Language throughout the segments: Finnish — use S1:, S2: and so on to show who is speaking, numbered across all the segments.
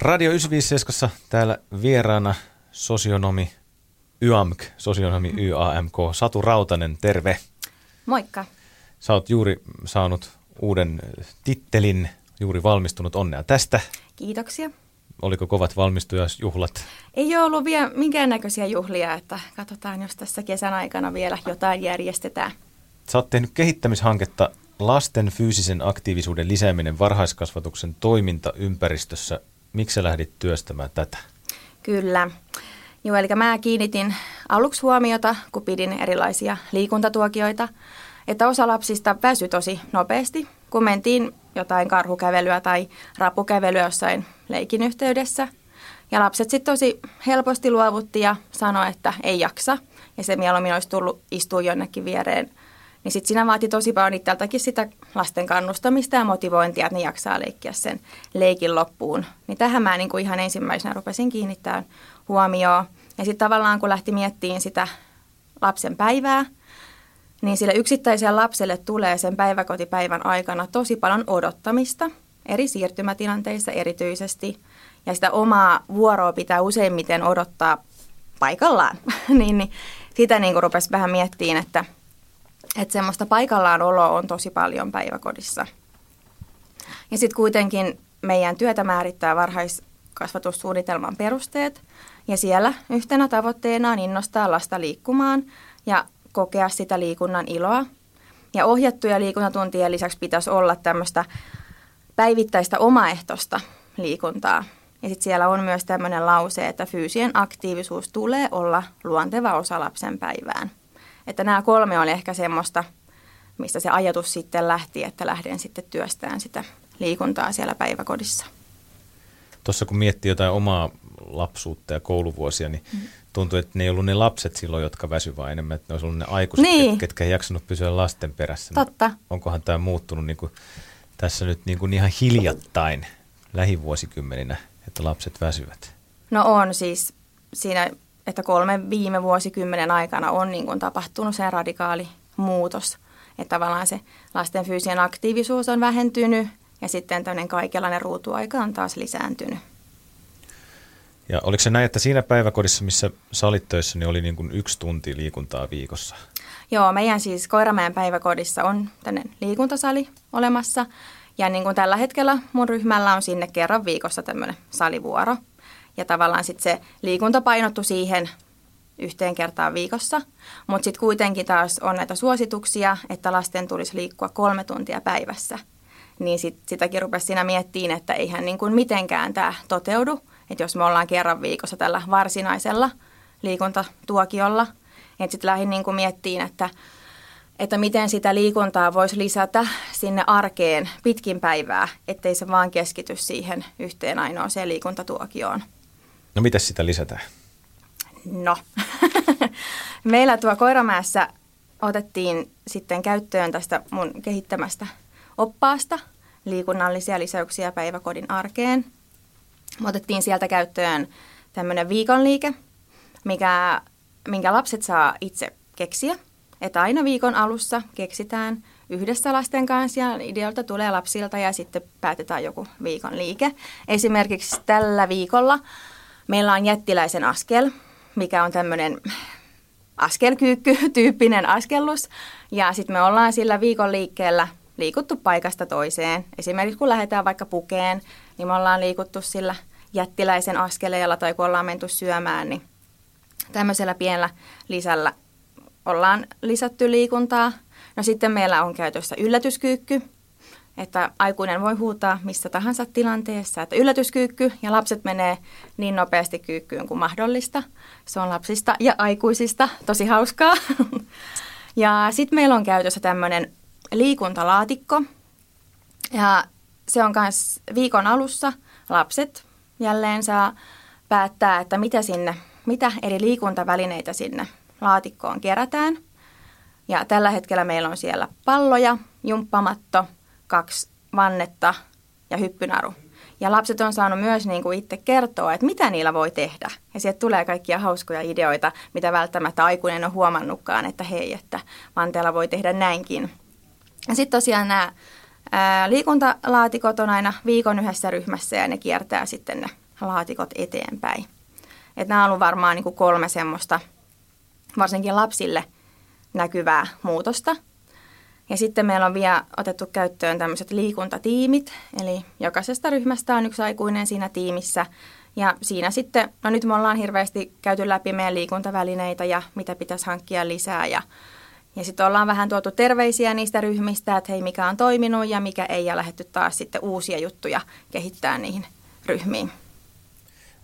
S1: Radio 957 täällä vieraana sosionomi YAMK, sosionomi YAMK, Satu Rautanen, terve.
S2: Moikka.
S1: Sä oot juuri saanut uuden tittelin, juuri valmistunut, onnea tästä.
S2: Kiitoksia.
S1: Oliko kovat valmistujasjuhlat?
S2: Ei ole ollut vielä minkäännäköisiä juhlia, että katsotaan, jos tässä kesän aikana vielä jotain järjestetään.
S1: Sä oot tehnyt kehittämishanketta lasten fyysisen aktiivisuuden lisääminen varhaiskasvatuksen toimintaympäristössä. Miksi sä lähdit työstämään tätä?
S2: Kyllä. Joo, eli mä kiinnitin aluksi huomiota, kun pidin erilaisia liikuntatuokioita, että osa lapsista väsy tosi nopeasti, kun mentiin jotain karhukävelyä tai rapukävelyä jossain leikin yhteydessä. Ja lapset sitten tosi helposti luovutti ja sanoi, että ei jaksa. Ja se mieluummin olisi tullut istua jonnekin viereen. Niin sitten siinä vaati tosi paljon itseltäkin sitä lasten kannustamista ja motivointia, että ne jaksaa leikkiä sen leikin loppuun. Niin tähän mä niin kuin ihan ensimmäisenä rupesin kiinnittämään huomioon. Ja sitten tavallaan kun lähti miettimään sitä lapsen päivää, niin sille yksittäiselle lapselle tulee sen päiväkotipäivän aikana tosi paljon odottamista, eri siirtymätilanteissa erityisesti. Ja sitä omaa vuoroa pitää useimmiten odottaa paikallaan. niin, niin sitä niin kuin rupesi vähän miettimään, että, että semmoista paikallaan oloa on tosi paljon päiväkodissa. Ja sitten kuitenkin meidän työtä määrittää varhaiskasvatussuunnitelman perusteet. Ja siellä yhtenä tavoitteena on innostaa lasta liikkumaan ja kokea sitä liikunnan iloa. Ja ohjattuja liikuntatuntien lisäksi pitäisi olla tämmöistä päivittäistä omaehtoista liikuntaa. Ja sitten siellä on myös tämmöinen lause, että fyysien aktiivisuus tulee olla luonteva osa lapsen päivään. Että nämä kolme oli ehkä semmoista, mistä se ajatus sitten lähti, että lähden sitten työstään sitä liikuntaa siellä päiväkodissa.
S1: Tuossa kun miettii jotain omaa lapsuutta ja kouluvuosia, niin
S2: Mm.
S1: tuntuu, että ne ei ollut ne lapset silloin, jotka väsy, vaan enemmän, että ne olisi ollut ne aikuiset,
S2: Niin.
S1: ket- ketkä ei jaksanut pysyä lasten perässä. No,
S2: Totta.
S1: onkohan tämä muuttunut niin kuin tässä nyt niin kuin ihan hiljattain lähivuosikymmeninä, että lapset väsyvät?
S2: No on siis siinä, että kolme viime vuosikymmenen aikana on niin kuin tapahtunut se radikaali muutos. Että tavallaan se lasten fyysinen aktiivisuus on vähentynyt ja sitten tämmöinen kaikenlainen ruutuaika on taas lisääntynyt.
S1: Ja oliko se näin, että siinä päiväkodissa, missä sä olit töissä, niin oli niin kuin yksi tunti liikuntaa viikossa?
S2: Joo, meidän siis Koiramäen päiväkodissa on tänne liikuntasali olemassa. Ja niin kuin tällä hetkellä mun ryhmällä on sinne kerran viikossa tämmöinen salivuoro. Ja tavallaan sitten se liikunta painottu siihen yhteen kertaan viikossa. Mutta sitten kuitenkin taas on näitä suosituksia, että lasten tulisi liikkua kolme tuntia päivässä. Niin sit, sitäkin rupesi siinä miettiin, että eihän niin kuin mitenkään tämä toteudu. Että jos me ollaan kerran viikossa tällä varsinaisella liikuntatuokiolla, että sitten lähdin niin kuin miettiin, että, että miten sitä liikuntaa voisi lisätä sinne arkeen pitkin päivää, ettei se vaan keskity siihen yhteen ainoaseen liikuntatuokioon.
S1: No miten sitä lisätään?
S2: No, meillä tuo Koiramäessä otettiin sitten käyttöön tästä mun kehittämästä oppaasta liikunnallisia lisäyksiä päiväkodin arkeen. Me otettiin sieltä käyttöön tämmöinen viikonliike, mikä, minkä lapset saa itse keksiä. Että aina viikon alussa keksitään yhdessä lasten kanssa ja idealta tulee lapsilta ja sitten päätetään joku viikon liike. Esimerkiksi tällä viikolla meillä on jättiläisen askel, mikä on tämmöinen askelkyykky-tyyppinen askellus. Ja sitten me ollaan sillä viikon liikkeellä liikuttu paikasta toiseen. Esimerkiksi kun lähdetään vaikka pukeen, niin me ollaan liikuttu sillä jättiläisen askeleella tai kun ollaan menty syömään, niin tämmöisellä pienellä lisällä ollaan lisätty liikuntaa. No sitten meillä on käytössä yllätyskyykky, että aikuinen voi huutaa missä tahansa tilanteessa, että yllätyskyykky ja lapset menee niin nopeasti kyykkyyn kuin mahdollista. Se on lapsista ja aikuisista tosi hauskaa. Ja sitten meillä on käytössä tämmöinen liikuntalaatikko. Ja se on myös viikon alussa lapset jälleen saa päättää, että mitä sinne, mitä eri liikuntavälineitä sinne laatikkoon kerätään. Ja tällä hetkellä meillä on siellä palloja, jumppamatto, kaksi vannetta ja hyppynaru. Ja lapset on saanut myös niin kuin itse kertoa, että mitä niillä voi tehdä. Ja sieltä tulee kaikkia hauskoja ideoita, mitä välttämättä aikuinen on huomannutkaan, että hei, että vanteella voi tehdä näinkin. Ja sitten tosiaan nämä ää, liikuntalaatikot on aina viikon yhdessä ryhmässä ja ne kiertää sitten ne laatikot eteenpäin. Et nämä on ollut varmaan niin kuin kolme semmoista, varsinkin lapsille näkyvää muutosta – ja sitten meillä on vielä otettu käyttöön tämmöiset liikuntatiimit, eli jokaisesta ryhmästä on yksi aikuinen siinä tiimissä. Ja siinä sitten, no nyt me ollaan hirveästi käyty läpi meidän liikuntavälineitä ja mitä pitäisi hankkia lisää. Ja, ja sitten ollaan vähän tuotu terveisiä niistä ryhmistä, että hei mikä on toiminut ja mikä ei, ja lähdetty taas sitten uusia juttuja kehittää niihin ryhmiin.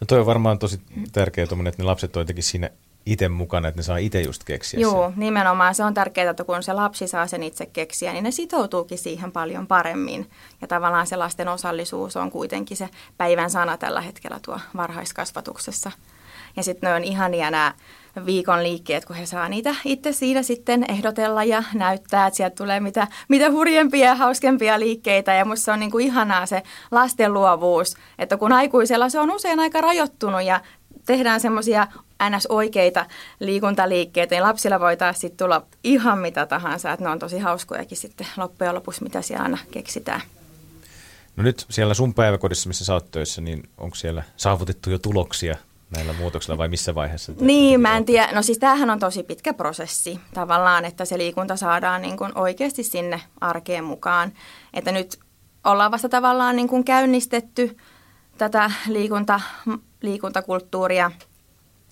S1: No toi on varmaan tosi tärkeää, että ne lapset on jotenkin siinä itse mukana, että ne saa itse just keksiä
S2: Joo, sen. nimenomaan. Se on tärkeää, että kun se lapsi saa sen itse keksiä, niin ne sitoutuukin siihen paljon paremmin. Ja tavallaan se lasten osallisuus on kuitenkin se päivän sana tällä hetkellä tuo varhaiskasvatuksessa. Ja sitten ne on ihania nämä viikon liikkeet, kun he saa niitä itse siinä sitten ehdotella ja näyttää, että sieltä tulee mitä, mitä hurjempia ja hauskempia liikkeitä. Ja musta se on niin kuin ihanaa se lasten luovuus, että kun aikuisella se on usein aika rajoittunut ja tehdään semmoisia ns. oikeita liikuntaliikkeitä, niin lapsilla voi taas sitten tulla ihan mitä tahansa, että ne on tosi hauskojakin sitten loppujen lopuksi, mitä siellä aina keksitään.
S1: No nyt siellä sun päiväkodissa, missä sä oot töissä, niin onko siellä saavutettu jo tuloksia näillä muutoksilla vai missä vaiheessa?
S2: Niin, mä en tiedä. No siis tämähän on tosi pitkä prosessi tavallaan, että se liikunta saadaan niin kuin oikeasti sinne arkeen mukaan. Että nyt ollaan vasta tavallaan niin kuin käynnistetty tätä liikunta, liikuntakulttuuria –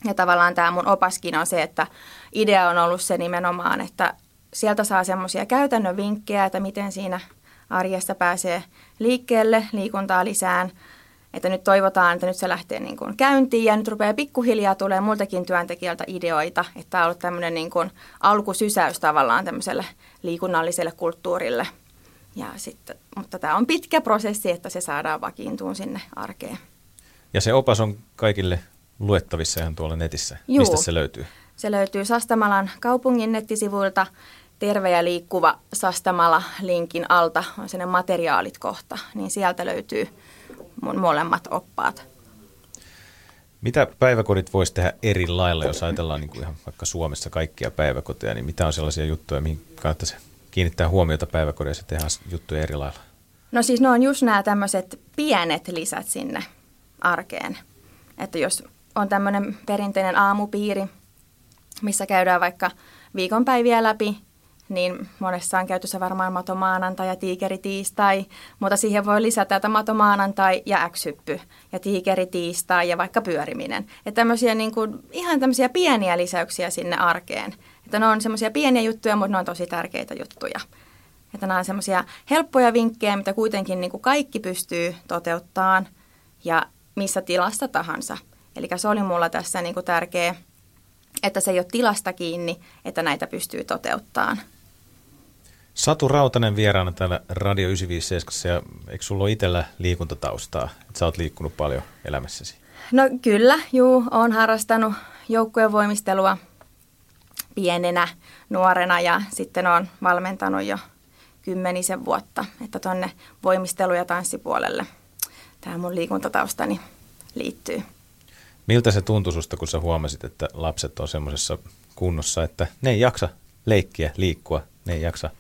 S2: ja tavallaan tämä mun opaskin on se, että idea on ollut se nimenomaan, että sieltä saa semmoisia käytännön vinkkejä, että miten siinä arjessa pääsee liikkeelle, liikuntaa lisään. Että nyt toivotaan, että nyt se lähtee niin kuin käyntiin ja nyt rupeaa pikkuhiljaa tulee muiltakin työntekijältä ideoita. Että tämä on ollut tämmöinen niin kuin alkusysäys tavallaan tämmöiselle liikunnalliselle kulttuurille. Ja sitten, mutta tämä on pitkä prosessi, että se saadaan vakiintuun sinne arkeen.
S1: Ja se opas on kaikille luettavissa ihan tuolla netissä. Juu. Mistä se löytyy?
S2: Se löytyy Sastamalan kaupungin nettisivuilta. Terve ja liikkuva Sastamala linkin alta on sinne materiaalit kohta, niin sieltä löytyy mun molemmat oppaat.
S1: Mitä päiväkodit voisi tehdä eri lailla, jos ajatellaan niin kuin ihan vaikka Suomessa kaikkia päiväkoteja, niin mitä on sellaisia juttuja, mihin kannattaisi kiinnittää huomiota päiväkodeissa tehdä juttuja eri lailla?
S2: No siis ne on just nämä tämmöiset pienet lisät sinne arkeen. Että jos on tämmöinen perinteinen aamupiiri, missä käydään vaikka viikonpäiviä läpi, niin monessa on käytössä varmaan matomaanantai ja tiikeritiistai, mutta siihen voi lisätä että matomaanantai ja äksyppy ja tiikeritiistai ja vaikka pyöriminen. Että tämmöisiä niin kuin, ihan tämmöisiä pieniä lisäyksiä sinne arkeen. Että ne on semmoisia pieniä juttuja, mutta ne on tosi tärkeitä juttuja. Että nämä on semmoisia helppoja vinkkejä, mitä kuitenkin niin kuin kaikki pystyy toteuttamaan ja missä tilassa tahansa – Eli se oli mulla tässä niin kuin tärkeä, että se ei ole tilasta kiinni, että näitä pystyy toteuttamaan.
S1: Satu Rautanen vieraana täällä Radio 957 ja eikö sulla ole itsellä liikuntataustaa, että sä oot liikkunut paljon elämässäsi?
S2: No kyllä, juu, oon harrastanut joukkueen voimistelua pienenä, nuorena ja sitten on valmentanut jo kymmenisen vuotta, että tonne voimistelu- ja tanssipuolelle tämä mun liikuntataustani liittyy.
S1: Miltä se tuntui susta, kun sä huomasit, että lapset on semmoisessa kunnossa, että ne ei jaksa leikkiä, liikkua, ne ei jaksa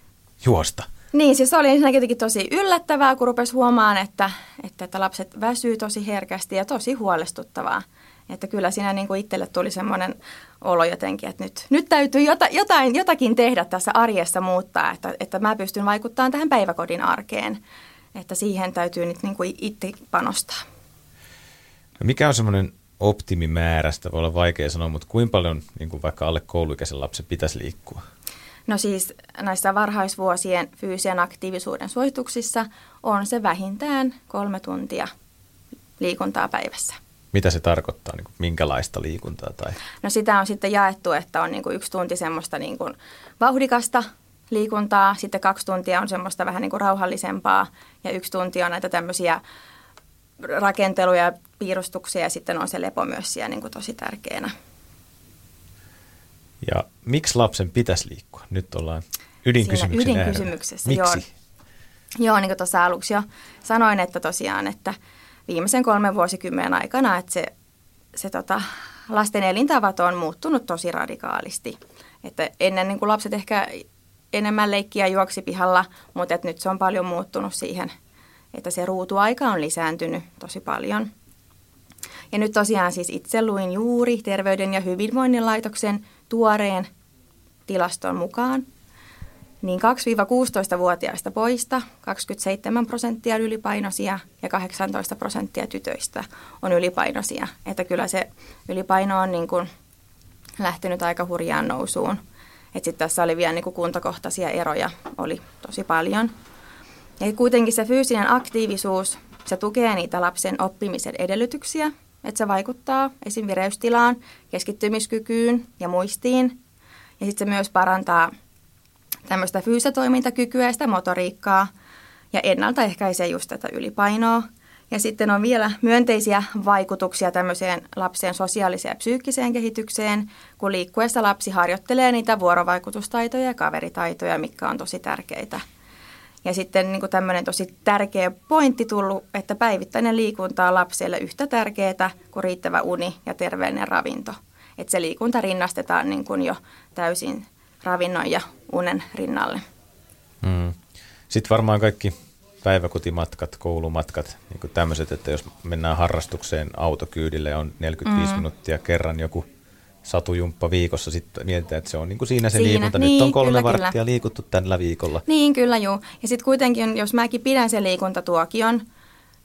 S1: juosta?
S2: Niin, siis oli ensinnäkin jotenkin tosi yllättävää, kun rupesi huomaan, että, että, että lapset väsyy tosi herkästi ja tosi huolestuttavaa. Että kyllä siinä niin kuin itselle tuli semmoinen olo jotenkin, että nyt, nyt täytyy jota, jotain, jotakin tehdä tässä arjessa muuttaa, että, että mä pystyn vaikuttamaan tähän päiväkodin arkeen. Että siihen täytyy nyt niin kuin itse panostaa.
S1: No mikä on semmoinen optimimäärästä voi olla vaikea sanoa, mutta kuinka paljon niin kuin vaikka alle kouluikäisen lapsen pitäisi liikkua?
S2: No siis näissä varhaisvuosien fyysisen aktiivisuuden suosituksissa on se vähintään kolme tuntia liikuntaa päivässä.
S1: Mitä se tarkoittaa, niin kuin minkälaista liikuntaa? Tai?
S2: No sitä on sitten jaettu, että on niin kuin yksi tunti semmoista niin kuin vauhdikasta liikuntaa, sitten kaksi tuntia on semmoista vähän niin kuin rauhallisempaa ja yksi tunti on näitä tämmöisiä rakenteluja ja piirustuksia ja sitten on se lepo myös siellä niin kuin tosi tärkeänä.
S1: Ja miksi lapsen pitäisi liikkua? Nyt ollaan ydinkysymyksen
S2: Siinä ydinkysymyksessä,
S1: Miksi?
S2: joo. Joo, niin kuin tuossa aluksi jo sanoin, että tosiaan, että viimeisen kolmen vuosikymmenen aikana, että se, se tota, lasten elintavat on muuttunut tosi radikaalisti. Että ennen niin kuin lapset ehkä enemmän leikkiä juoksi pihalla, mutta että nyt se on paljon muuttunut siihen, että se ruutuaika on lisääntynyt tosi paljon. Ja nyt tosiaan siis itse luin juuri Terveyden ja hyvinvoinnin laitoksen tuoreen tilaston mukaan, niin 2-16-vuotiaista poista 27 prosenttia on ylipainoisia ja 18 prosenttia tytöistä on ylipainoisia. Että kyllä se ylipaino on niin kuin lähtenyt aika hurjaan nousuun. Että sitten tässä oli vielä niin kuin kuntakohtaisia eroja, oli tosi paljon. Ja kuitenkin se fyysinen aktiivisuus, se tukee niitä lapsen oppimisen edellytyksiä, että se vaikuttaa esim. vireystilaan, keskittymiskykyyn ja muistiin. Ja sitten se myös parantaa tämmöistä fyysitoimintakykyä ja sitä motoriikkaa ja ennaltaehkäisee just tätä ylipainoa. Ja sitten on vielä myönteisiä vaikutuksia tämmöiseen lapsen sosiaaliseen ja psyykkiseen kehitykseen, kun liikkuessa lapsi harjoittelee niitä vuorovaikutustaitoja ja kaveritaitoja, mikä on tosi tärkeitä. Ja sitten niin tämmöinen tosi tärkeä pointti tullut, että päivittäinen liikunta on lapselle yhtä tärkeää kuin riittävä uni ja terveellinen ravinto. Että se liikunta rinnastetaan niin kuin jo täysin ravinnon ja unen rinnalle.
S1: Mm. Sitten varmaan kaikki päiväkotimatkat, koulumatkat, niin tämmöiset, että jos mennään harrastukseen autokyydille on 45 mm. minuuttia kerran joku satujumppa viikossa, sitten mietitään, että se on niin kuin siinä se siinä. liikunta. Niin, Nyt on kolme kyllä, varttia kyllä. liikuttu tällä viikolla.
S2: Niin, kyllä juu. Ja sitten kuitenkin, jos mäkin pidän sen liikuntatuokion,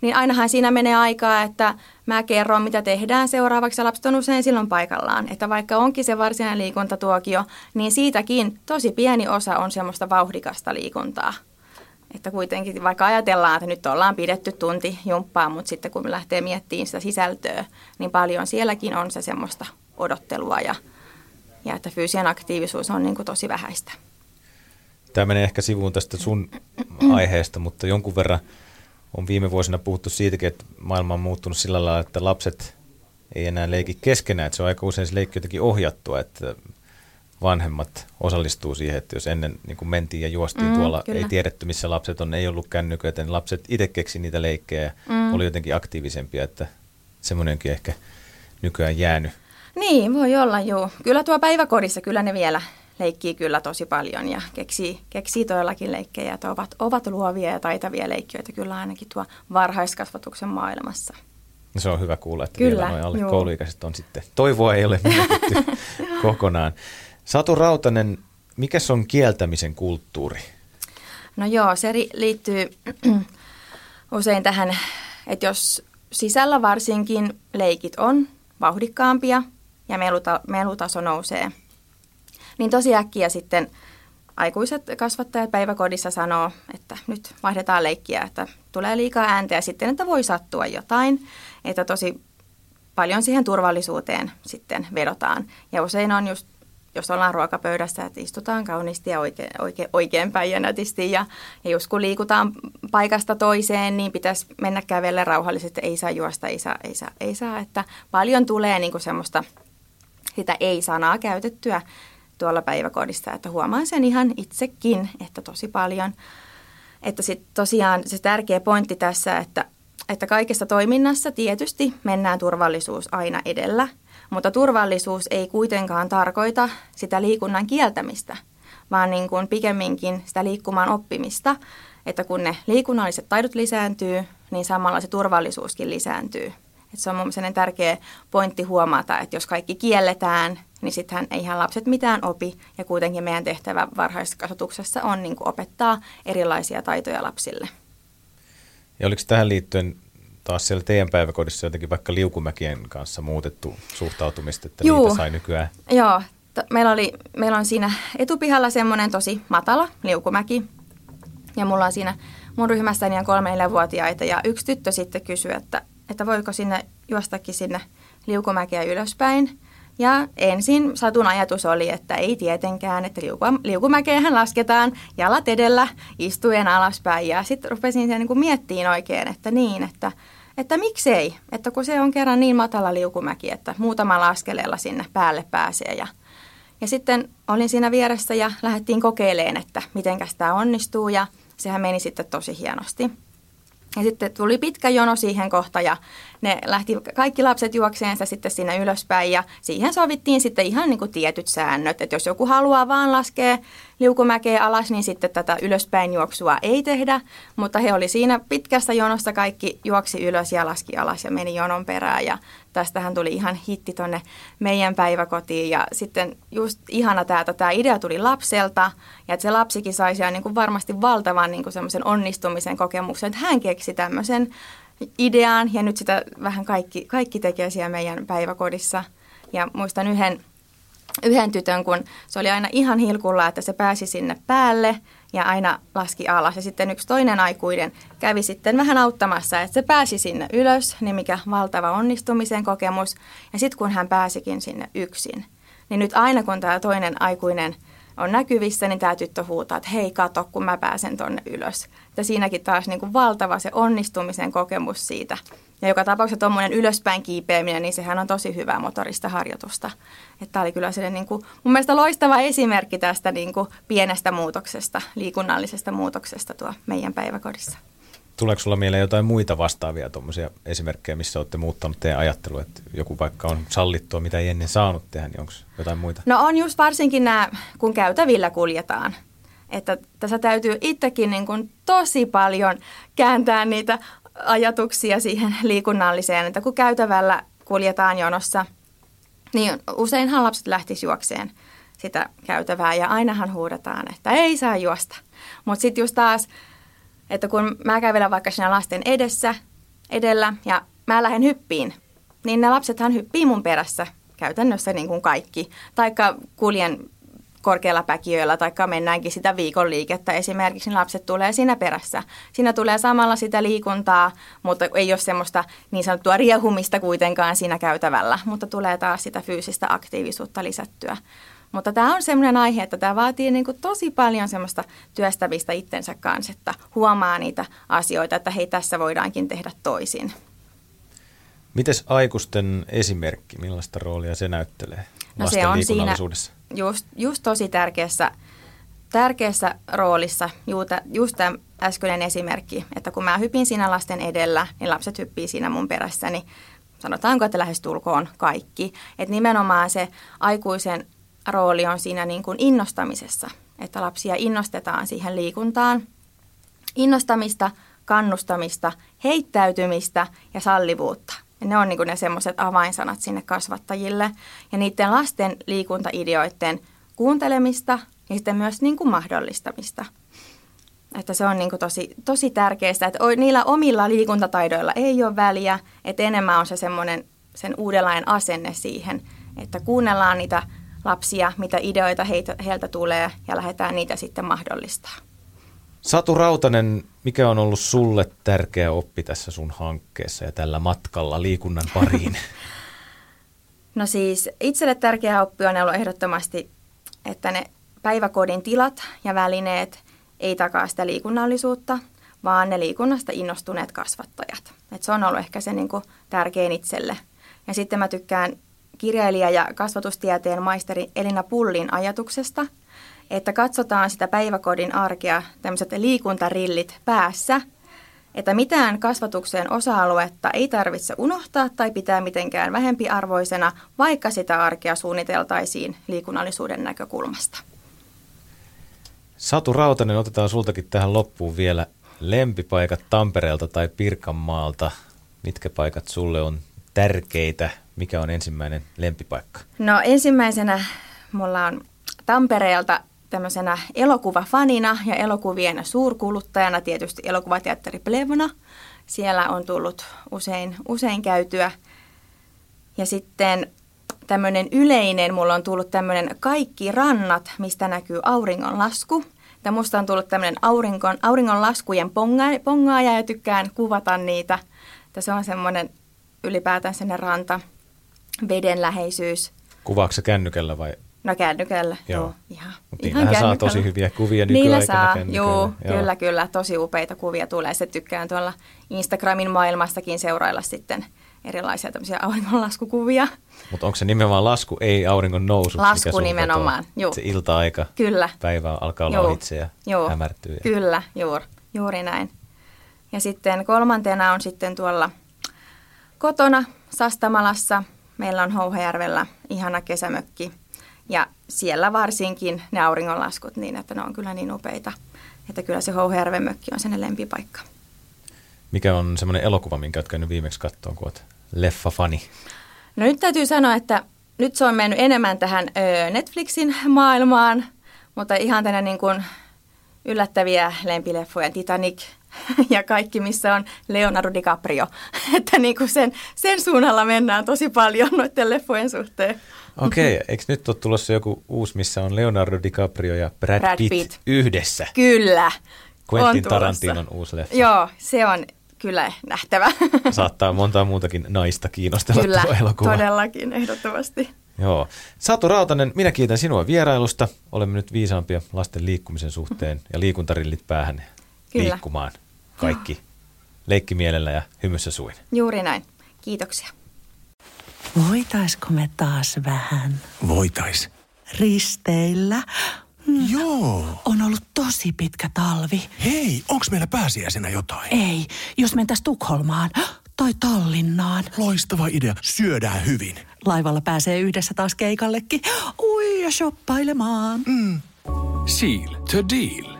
S2: niin ainahan siinä menee aikaa, että mä kerron, mitä tehdään seuraavaksi. Ja lapset on usein silloin paikallaan. Että vaikka onkin se varsinainen liikuntatuokio, niin siitäkin tosi pieni osa on semmoista vauhdikasta liikuntaa. Että kuitenkin vaikka ajatellaan, että nyt ollaan pidetty tunti jumppaa, mutta sitten kun me lähtee miettimään sitä sisältöä, niin paljon sielläkin on se semmoista odottelua ja, ja että fyysinen aktiivisuus on niin kuin tosi vähäistä.
S1: Tämä menee ehkä sivuun tästä sun aiheesta, mutta jonkun verran on viime vuosina puhuttu siitäkin, että maailma on muuttunut sillä lailla, että lapset ei enää leiki keskenään, että se on aika usein se leikki jotenkin ohjattua, että vanhemmat osallistuu siihen, että jos ennen niin kuin mentiin ja juostiin mm, tuolla, kyllä. ei tiedetty missä lapset on, ei ollut kännyköitä, niin lapset itse keksi niitä leikkejä ja mm. oli jotenkin aktiivisempia, että semmoinenkin ehkä nykyään jäänyt.
S2: Niin, voi olla joo. Kyllä tuo päiväkodissa kyllä ne vielä leikkii kyllä tosi paljon ja keksii, keksii todellakin leikkejä, että ovat, ovat luovia ja taitavia leikkiöitä kyllä ainakin tuo varhaiskasvatuksen maailmassa.
S1: No se on hyvä kuulla, että kyllä, vielä alle juu. kouluikäiset on sitten. Toivoa ei ole menetetty kokonaan. Satu Rautanen, mikä on kieltämisen kulttuuri?
S2: No joo, se liittyy usein tähän, että jos sisällä varsinkin leikit on vauhdikkaampia ja meluta, melutaso nousee, niin tosi äkkiä sitten aikuiset kasvattajat päiväkodissa sanoo, että nyt vaihdetaan leikkiä, että tulee liikaa ääntä ja sitten, että voi sattua jotain. Että tosi paljon siihen turvallisuuteen sitten vedotaan. Ja usein on just jos ollaan ruokapöydässä, että istutaan kauniisti ja oikein, oikein, oikeinpäin ja nätisti. Ja, ja just kun liikutaan paikasta toiseen, niin pitäisi mennä kävelle rauhallisesti, ei saa juosta, ei saa, ei saa, ei saa. Että paljon tulee niin kuin semmoista sitä ei-sanaa käytettyä tuolla päiväkodissa, että huomaan sen ihan itsekin, että tosi paljon. Että sitten tosiaan se tärkeä pointti tässä, että, että kaikessa toiminnassa tietysti mennään turvallisuus aina edellä – mutta turvallisuus ei kuitenkaan tarkoita sitä liikunnan kieltämistä, vaan niin kuin pikemminkin sitä liikkumaan oppimista, että kun ne liikunnalliset taidot lisääntyy, niin samalla se turvallisuuskin lisääntyy. Et se on mun tärkeä pointti huomata, että jos kaikki kielletään, niin sittenhän eihän lapset mitään opi. Ja kuitenkin meidän tehtävä varhaiskasvatuksessa on niin opettaa erilaisia taitoja lapsille.
S1: Ja oliko tähän liittyen taas siellä teidän päiväkodissa jotenkin vaikka liukumäkien kanssa muutettu suhtautumista, että Juu. niitä sai nykyään?
S2: Joo, meillä, oli, meillä on siinä etupihalla semmoinen tosi matala liukumäki ja mulla on siinä mun ryhmässäni on kolme vuotiaita ja yksi tyttö sitten kysyi, että, että voiko sinne juostakin sinne liukumäkeä ylöspäin. Ja ensin satun ajatus oli, että ei tietenkään, että liukumäkeen lasketaan jalat edellä istuen alaspäin. Ja sitten rupesin sen niin miettiin oikein, että niin, että, että miksei, että kun se on kerran niin matala liukumäki, että muutamalla askeleella sinne päälle pääsee. Ja, ja sitten olin siinä vieressä ja lähdettiin kokeilemaan, että miten tämä onnistuu ja sehän meni sitten tosi hienosti. Ja sitten tuli pitkä jono siihen kohtaan ja ne lähti kaikki lapset juokseensa sitten sinne ylöspäin ja siihen sovittiin sitten ihan niin kuin tietyt säännöt, että jos joku haluaa vaan laskea liukumäkeä alas, niin sitten tätä ylöspäin juoksua ei tehdä, mutta he oli siinä pitkässä jonossa kaikki juoksi ylös ja laski alas ja meni jonon perään ja tästähän tuli ihan hitti tonne meidän päiväkotiin. Ja sitten just ihana tämä, että tämä idea tuli lapselta ja että se lapsikin sai siellä niin kuin varmasti valtavan niin kuin semmoisen onnistumisen kokemuksen, että hän keksi tämmöisen ideaan ja nyt sitä vähän kaikki, kaikki tekee siellä meidän päiväkodissa. Ja muistan yhden, yhden tytön, kun se oli aina ihan hilkulla, että se pääsi sinne päälle ja aina laski alas. Ja sitten yksi toinen aikuinen kävi sitten vähän auttamassa, että se pääsi sinne ylös, niin mikä valtava onnistumisen kokemus. Ja sitten kun hän pääsikin sinne yksin, niin nyt aina kun tämä toinen aikuinen – on näkyvissä, niin tämä tyttö huutaa, että hei kato, kun mä pääsen tonne ylös. Ja siinäkin taas niin kuin valtava se onnistumisen kokemus siitä. Ja joka tapauksessa tuommoinen ylöspäin kiipeäminen, niin sehän on tosi hyvää motorista harjoitusta. Tämä oli kyllä sellainen niin kuin, mun mielestä loistava esimerkki tästä niin kuin pienestä muutoksesta, liikunnallisesta muutoksesta tuo meidän päiväkodissa.
S1: Tuleeko sulla mieleen jotain muita vastaavia tuommoisia esimerkkejä, missä olette muuttanut teidän ajattelua, että joku vaikka on sallittua, mitä ei ennen saanut tehdä, niin onko jotain muita?
S2: No on just varsinkin nämä, kun käytävillä kuljetaan. Että tässä täytyy itsekin niin kuin tosi paljon kääntää niitä ajatuksia siihen liikunnalliseen, että kun käytävällä kuljetaan jonossa, niin useinhan lapset lähtis juokseen sitä käytävää ja ainahan huudetaan, että ei saa juosta. Mutta sitten just taas että kun mä kävelen vaikka siinä lasten edessä, edellä ja mä lähden hyppiin, niin ne lapsethan hyppii mun perässä käytännössä niin kuin kaikki. Taikka kuljen korkealla päkiöillä, taikka mennäänkin sitä viikon liikettä esimerkiksi, niin lapset tulee siinä perässä. Siinä tulee samalla sitä liikuntaa, mutta ei ole semmoista niin sanottua riehumista kuitenkaan siinä käytävällä, mutta tulee taas sitä fyysistä aktiivisuutta lisättyä. Mutta tämä on sellainen aihe, että tämä vaatii niin kuin tosi paljon semmoista työstävistä itsensä kanssa, että huomaa niitä asioita, että hei tässä voidaankin tehdä toisin.
S1: Mites aikuisten esimerkki, millaista roolia se näyttelee
S2: no se on siinä just, just tosi tärkeässä, tärkeässä roolissa just, just tämä äskeinen esimerkki, että kun mä hypin siinä lasten edellä, niin lapset hyppii siinä mun perässäni. Sanotaanko, että lähestulkoon kaikki. Että nimenomaan se aikuisen rooli on siinä niin kuin innostamisessa, että lapsia innostetaan siihen liikuntaan. Innostamista, kannustamista, heittäytymistä ja sallivuutta. Ja ne on niin kuin ne semmoiset avainsanat sinne kasvattajille. Ja niiden lasten liikuntaideoiden kuuntelemista ja sitten myös niin kuin mahdollistamista. Että se on niin kuin tosi, tosi tärkeää, että niillä omilla liikuntataidoilla ei ole väliä, että enemmän on se semmoinen sen uudenlainen asenne siihen, että kuunnellaan niitä lapsia, mitä ideoita heitä, heiltä tulee ja lähdetään niitä sitten mahdollistaa.
S1: Satu Rautanen, mikä on ollut sulle tärkeä oppi tässä sun hankkeessa ja tällä matkalla liikunnan pariin?
S2: No siis itselle tärkeä oppi on ollut ehdottomasti, että ne päiväkodin tilat ja välineet ei takaa sitä liikunnallisuutta, vaan ne liikunnasta innostuneet kasvattajat. Et se on ollut ehkä se niin kuin tärkein itselle. Ja sitten mä tykkään kirjailija ja kasvatustieteen maisteri Elina Pullin ajatuksesta, että katsotaan sitä päiväkodin arkea, tämmöiset liikuntarillit päässä, että mitään kasvatukseen osa-aluetta ei tarvitse unohtaa tai pitää mitenkään vähempiarvoisena, vaikka sitä arkea suunniteltaisiin liikunnallisuuden näkökulmasta.
S1: Satu Rautanen, otetaan sultakin tähän loppuun vielä lempipaikat Tampereelta tai Pirkanmaalta. Mitkä paikat sulle on tärkeitä mikä on ensimmäinen lempipaikka?
S2: No ensimmäisenä mulla on Tampereelta tämmöisenä elokuvafanina ja elokuvien suurkuluttajana tietysti elokuvateatteri Plevna. Siellä on tullut usein, usein käytyä. Ja sitten tämmöinen yleinen, mulla on tullut tämmöinen kaikki rannat, mistä näkyy auringonlasku. Ja musta on tullut tämmöinen auringon, auringonlaskujen ponga, pongaaja ja tykkään kuvata niitä. Että se on semmoinen ylipäätään sinne ranta veden läheisyys.
S1: Kuvaako se kännykällä vai?
S2: No kännykällä,
S1: Joo.
S2: joo. Ihan,
S1: Mut
S2: ihan
S1: niillähän saa
S2: kännykällä.
S1: tosi hyviä kuvia
S2: Niillä
S1: nykyaikana
S2: saa,
S1: kännykällä.
S2: joo,
S1: Joo.
S2: kyllä, kyllä. Tosi upeita kuvia tulee. Se tykkään tuolla Instagramin maailmastakin seurailla sitten erilaisia tämmöisiä auringonlaskukuvia.
S1: Mutta onko se nimenomaan lasku, ei auringon nousu?
S2: Lasku nimenomaan, juu.
S1: Se ilta-aika,
S2: Kyllä.
S1: päivä alkaa olla
S2: Joo.
S1: ohitse ja
S2: Joo,
S1: hämärtyy. ja-
S2: Kyllä, juur, juuri näin. Ja sitten kolmantena on sitten tuolla kotona Sastamalassa. Meillä on Houhajärvellä ihana kesämökki. Ja siellä varsinkin ne auringonlaskut niin, että ne on kyllä niin upeita. Että kyllä se Houhajärven mökki on sen lempipaikka.
S1: Mikä on semmoinen elokuva, minkä olet käynyt viimeksi kattoon, kun olet leffa-fani?
S2: No nyt täytyy sanoa, että nyt se on mennyt enemmän tähän Netflixin maailmaan, mutta ihan tänne niin kuin yllättäviä lempileffoja, Titanic ja kaikki, missä on Leonardo DiCaprio. Että niin kuin sen, sen suunnalla mennään tosi paljon noiden leffojen suhteen.
S1: Okei, okay, eikö nyt ole tulossa joku uusi, missä on Leonardo DiCaprio ja Brad,
S2: Brad
S1: Pitt,
S2: Pitt.
S1: yhdessä?
S2: Kyllä.
S1: Quentin. Tarantinon uusi leffa.
S2: Joo, se on kyllä nähtävä.
S1: Saattaa montaa muutakin naista kiinnostella
S2: kyllä,
S1: tuo elokuva.
S2: todellakin, ehdottomasti.
S1: Joo. Satu Rautanen, minä kiitän sinua vierailusta. Olemme nyt viisaampia lasten liikkumisen suhteen ja liikuntarillit päähän
S2: Kyllä.
S1: liikkumaan kaikki leikkimielellä ja hymyssä suin.
S2: Juuri näin. Kiitoksia.
S3: Voitaisko me taas vähän
S4: Voitais.
S3: risteillä?
S4: Joo.
S3: On ollut tosi pitkä talvi.
S4: Hei, onks meillä pääsiäisenä jotain?
S3: Ei, jos mentäis Tukholmaan tai Tallinnaan.
S4: Loistava idea. Syödään hyvin.
S3: Laivalla pääsee yhdessä taas keikallekin. Ui ja shoppailemaan.
S5: Seal to deal.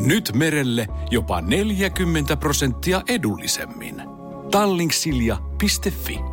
S5: Nyt merelle jopa 40 prosenttia edullisemmin. Tallingsilja.fi